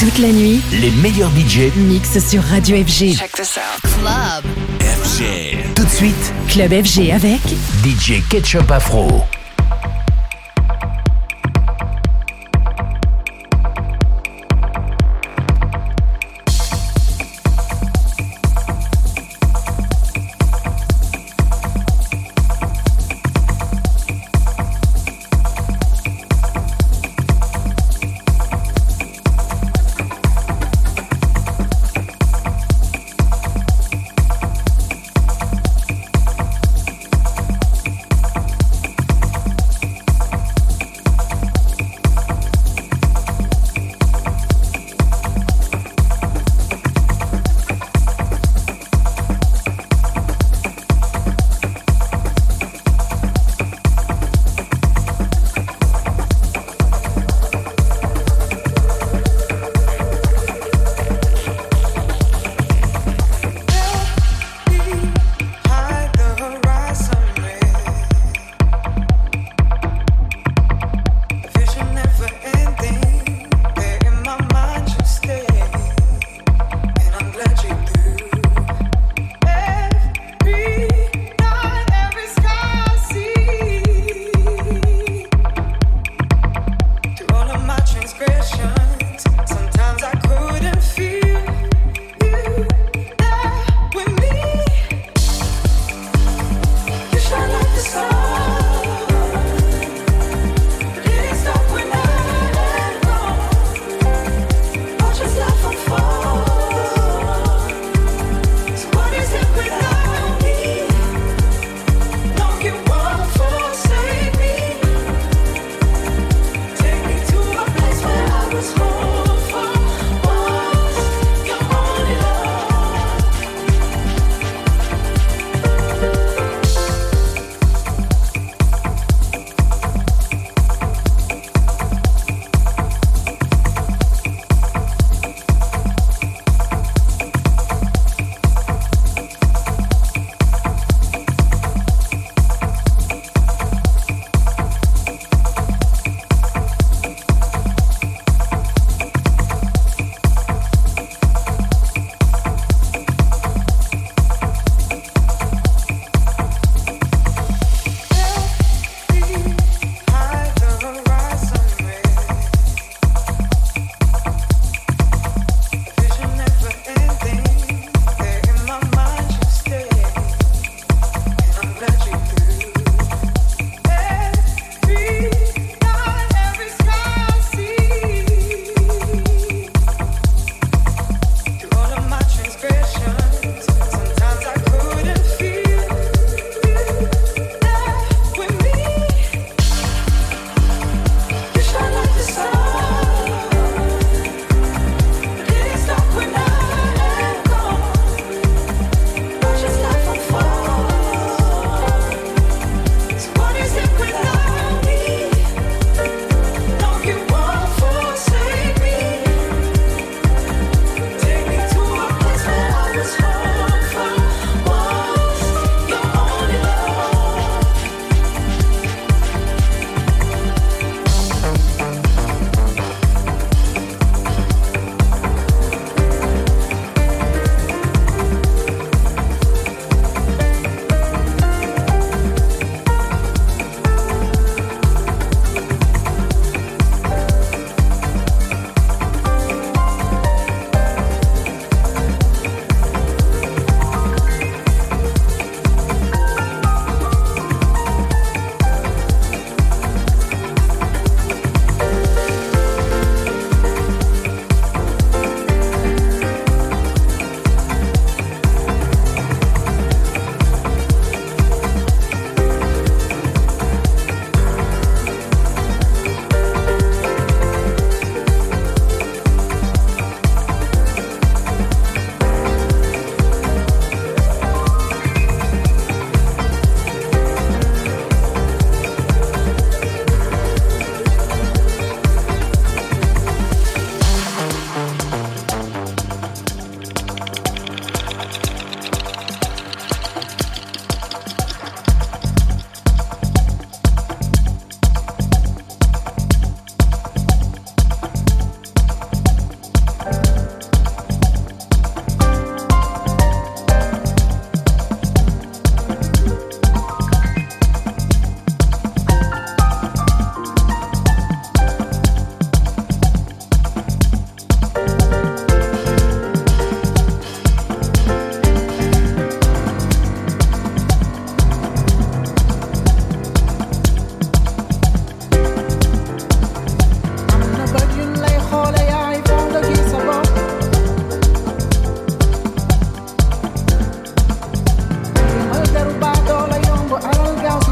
Toute la nuit, Les meilleurs budgets mix sur Radio FG. Check this out. Club. FG. Tout de suite, Club FG avec DJ Ketchup Afro.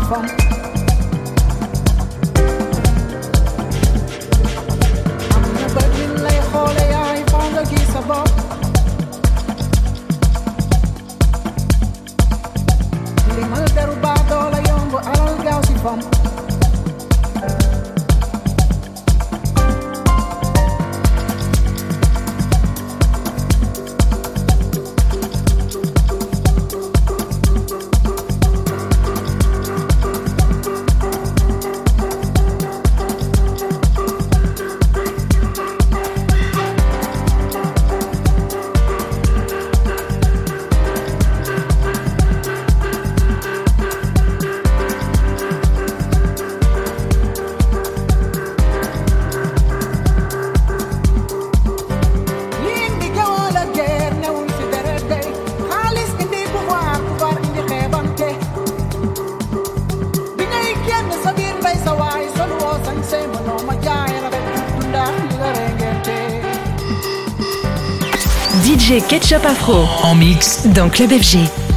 fun. Ketchup Afro. En mix. Dans Club FG.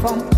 from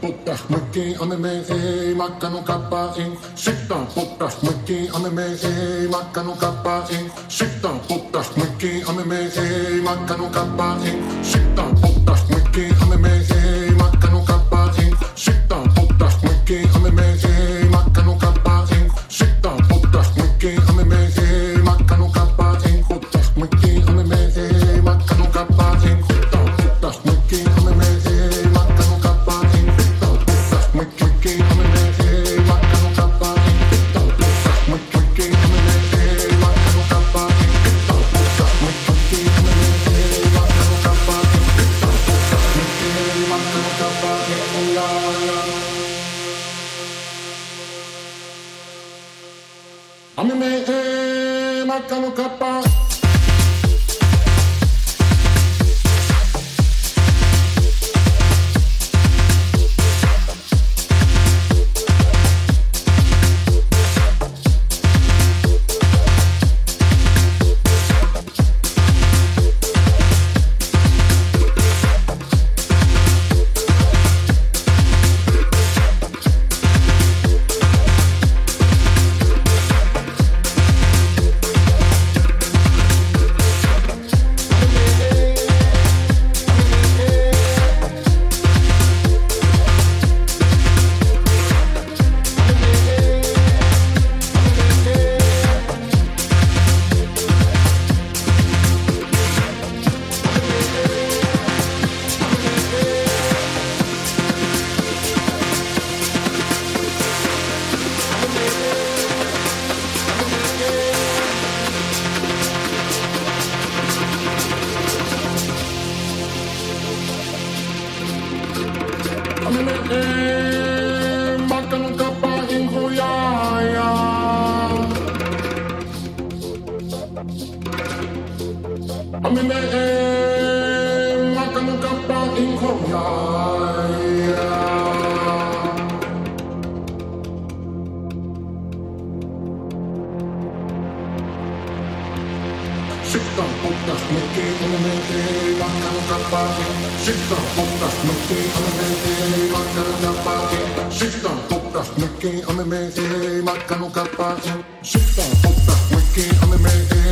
potta, mycket anime, Mackan och Kappa in. Sikta potta, mycket anime, Mackan och Kappa in. Sikta potta, mycket anime, Mackan och Kappa in. dabei, schüchtern, guck das Nucki an den Mädchen, man kann dabei, schüchtern, guck das Nucki an den Mädchen, man kann dabei, schüchtern, guck das Nucki an.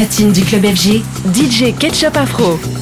Platine du club FG, DJ Ketchup Afro.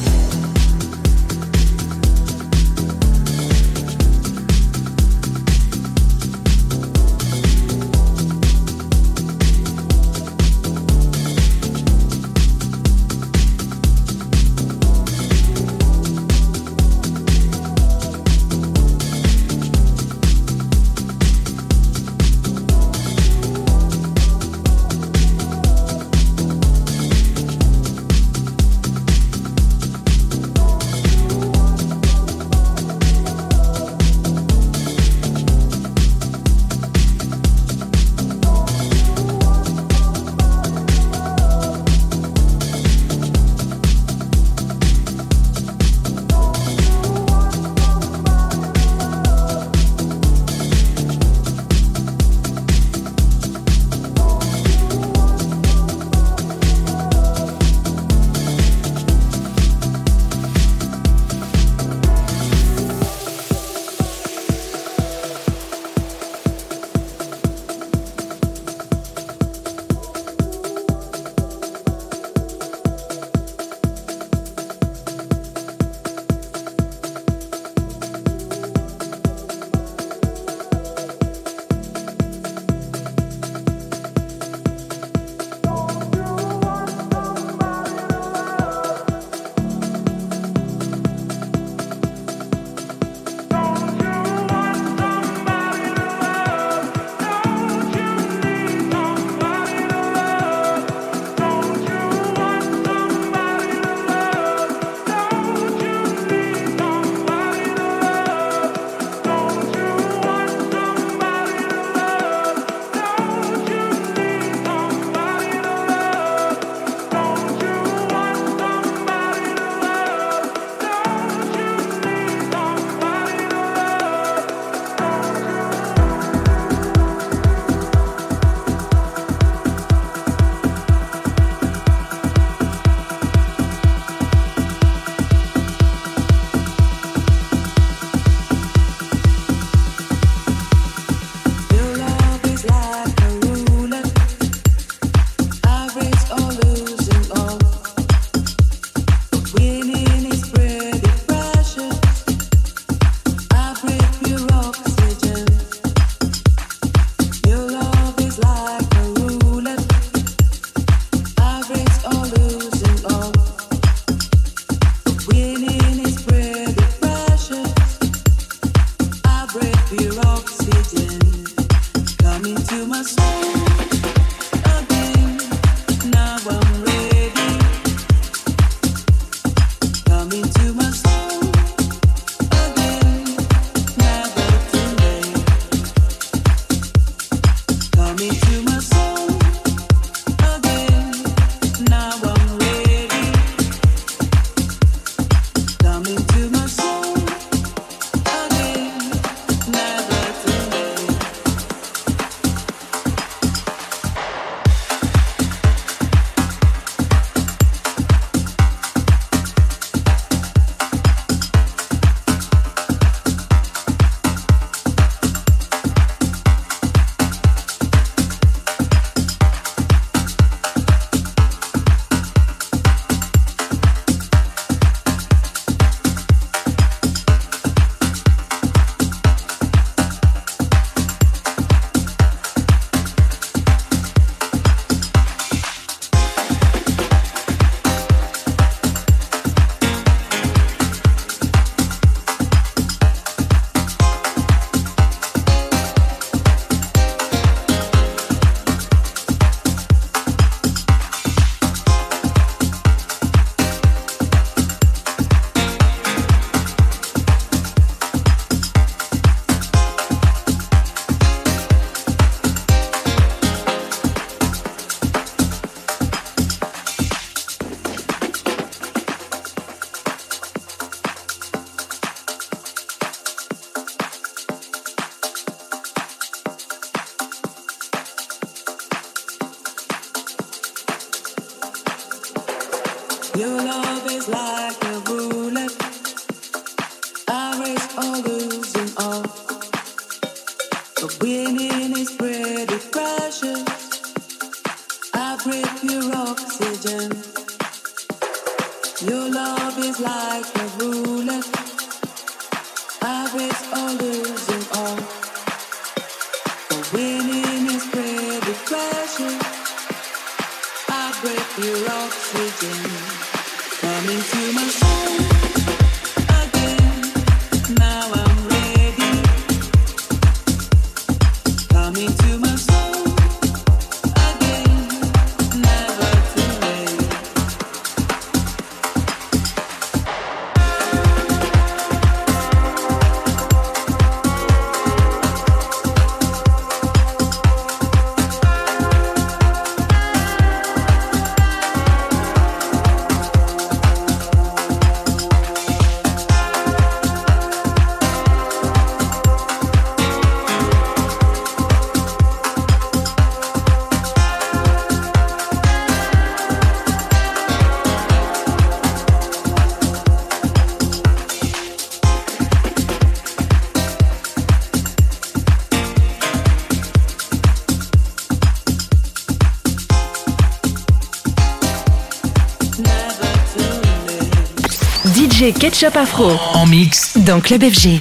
Ketchup Afro. En mix. Dans Club FG.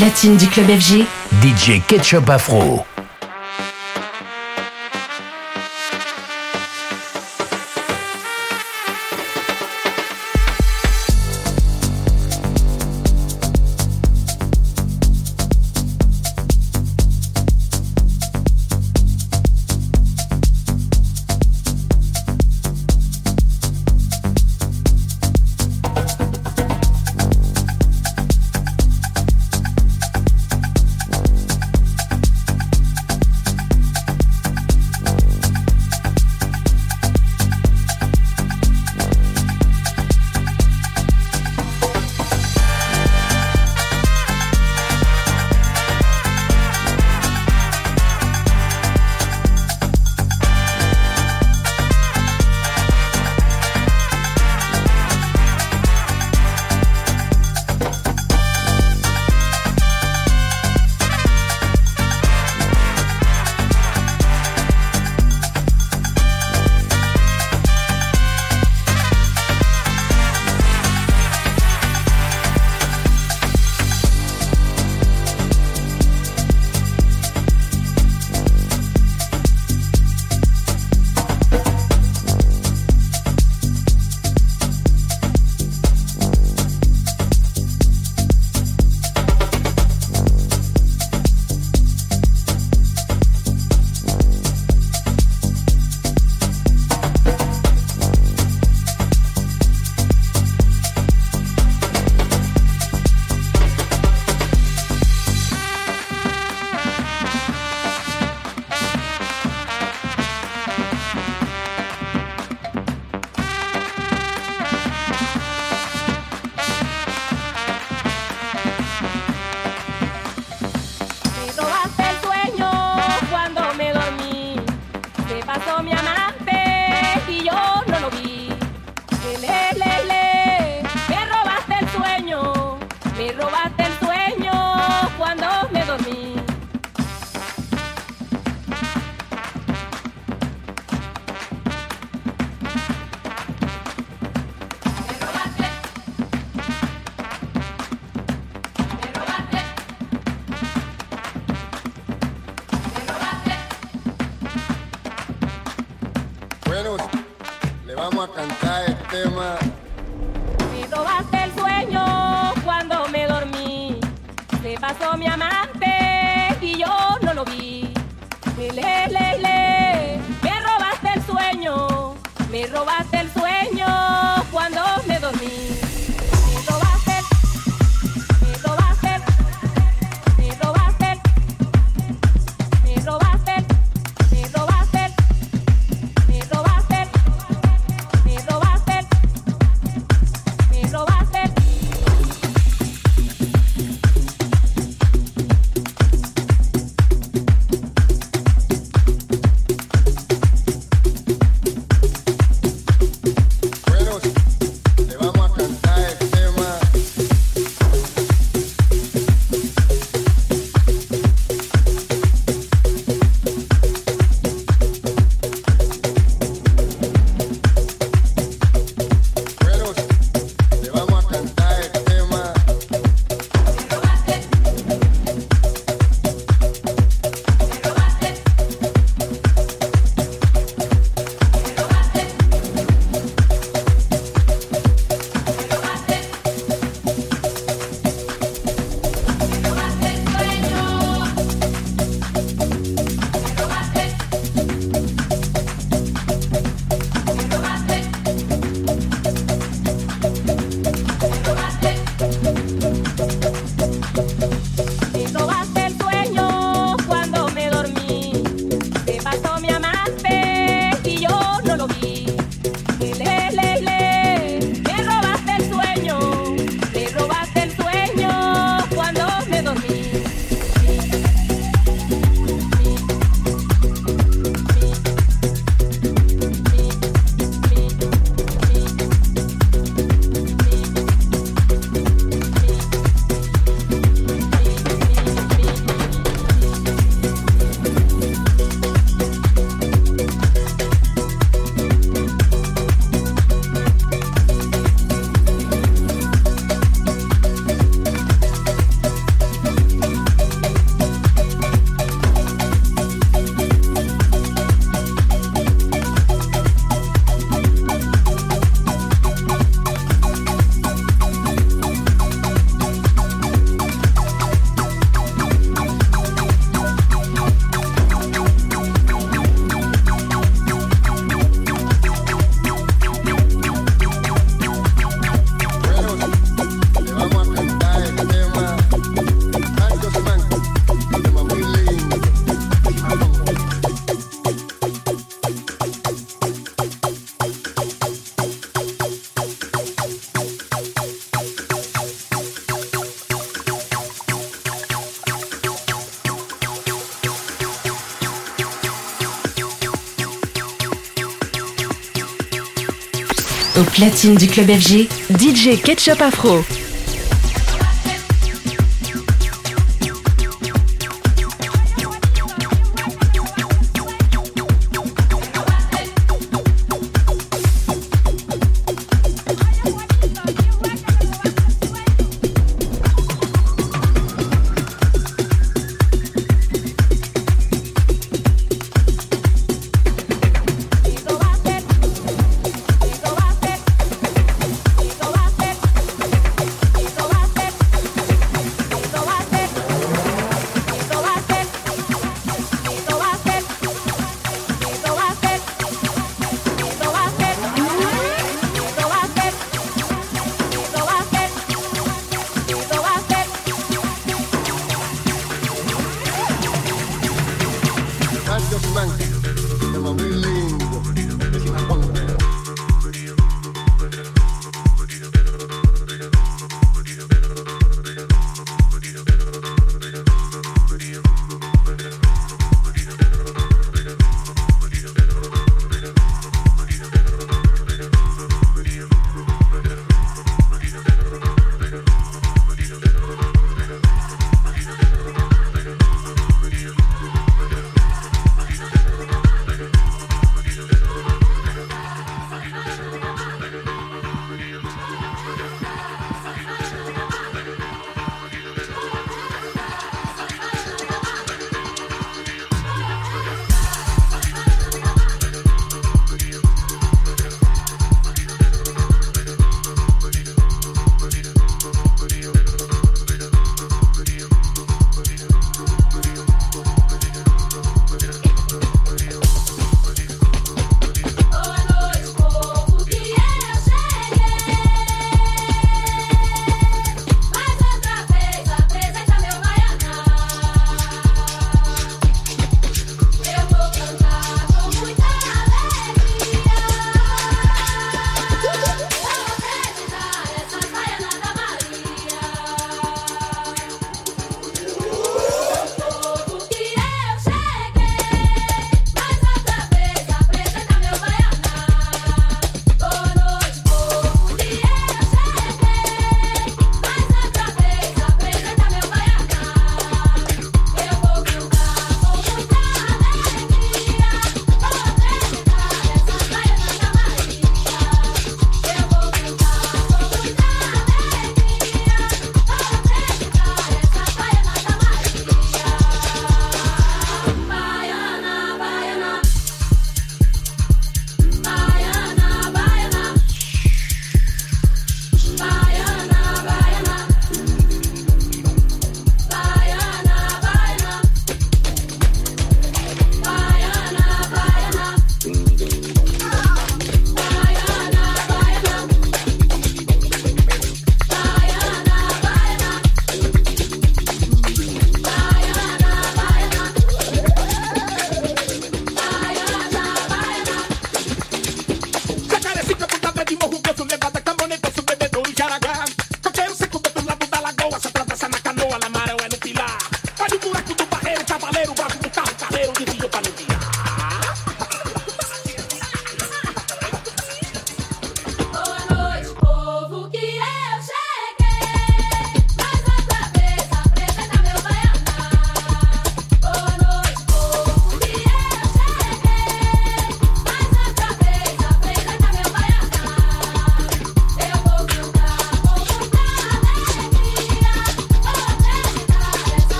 Platine du club FG, DJ Ketchup Afro. Le vamos a cantar el tema. Platine du club FG, DJ Ketchup Afro.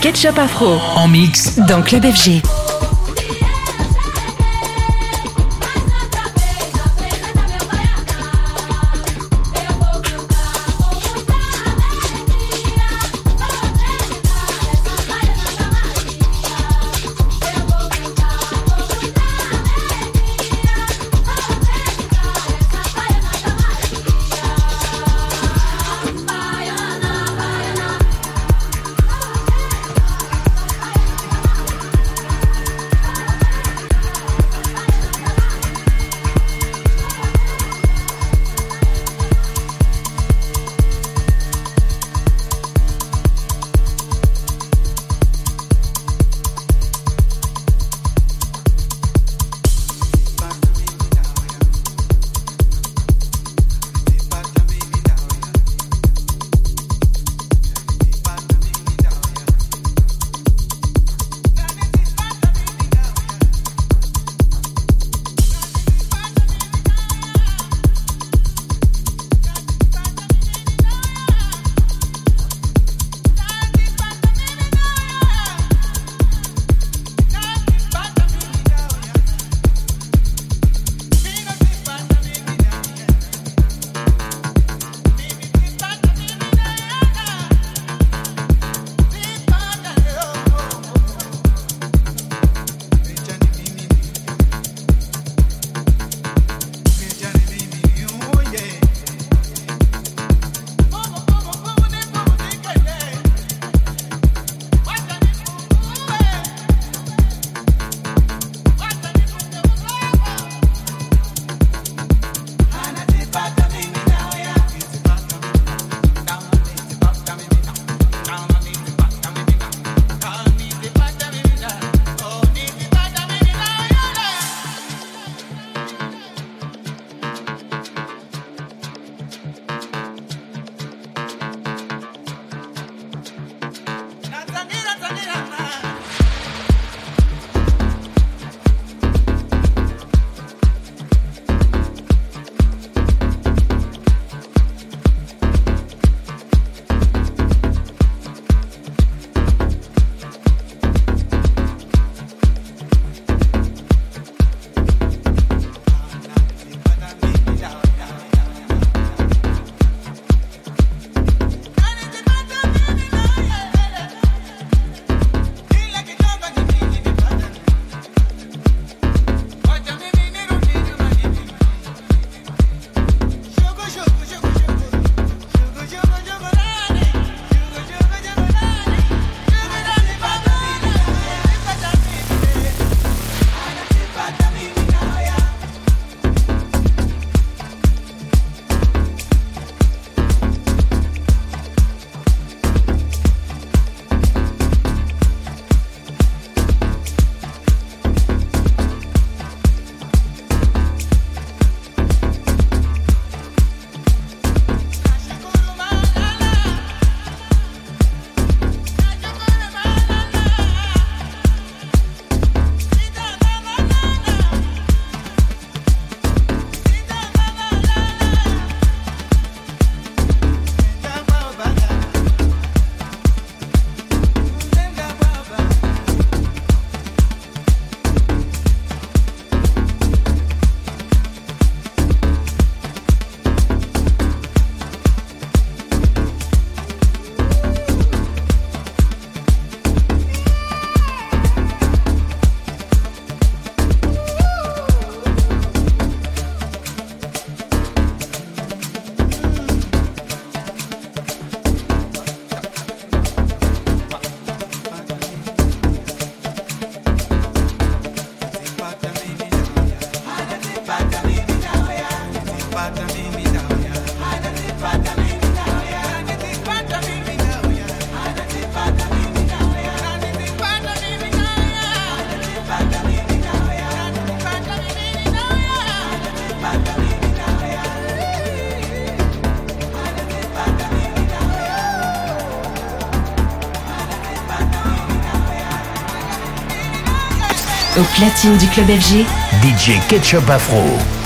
Ketchup Afro. En mix. Dans Club FG. Platine du club FG, DJ Ketchup Afro.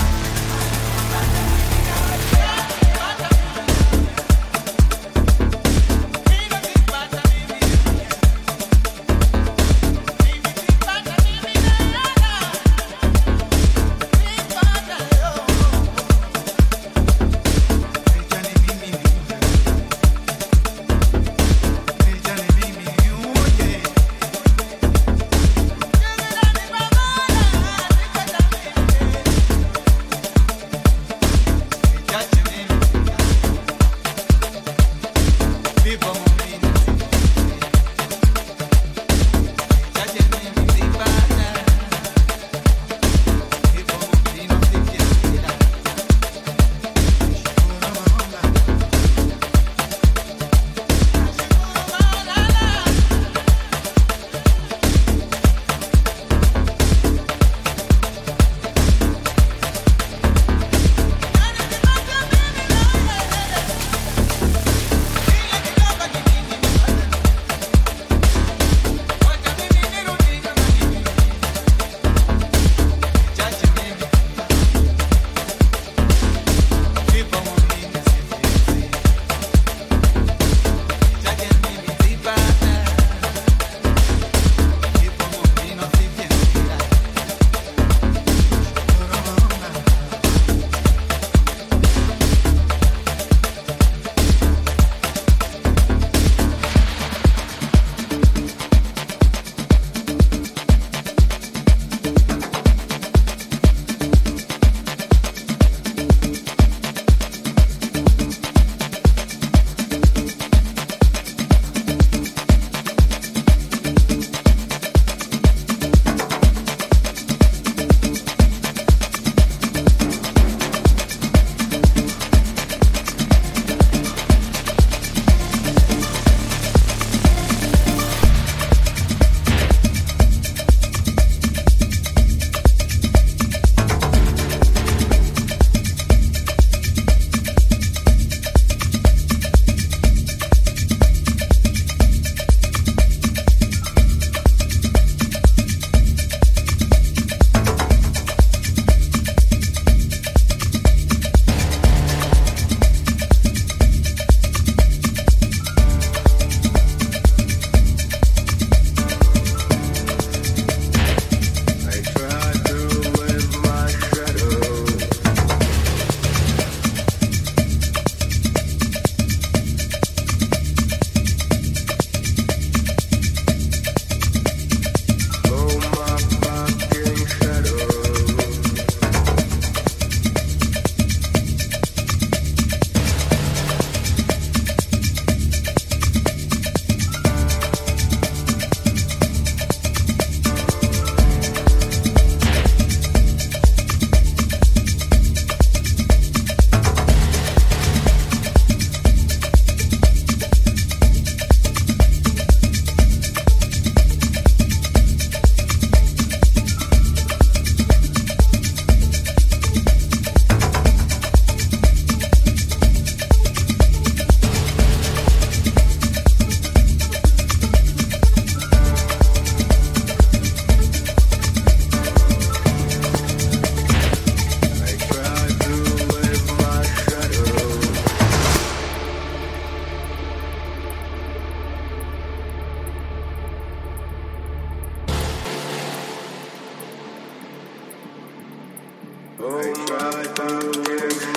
Oh my, oh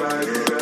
my, oh my.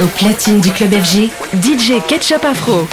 Au platine du club FG, DJ Ketchup Afro.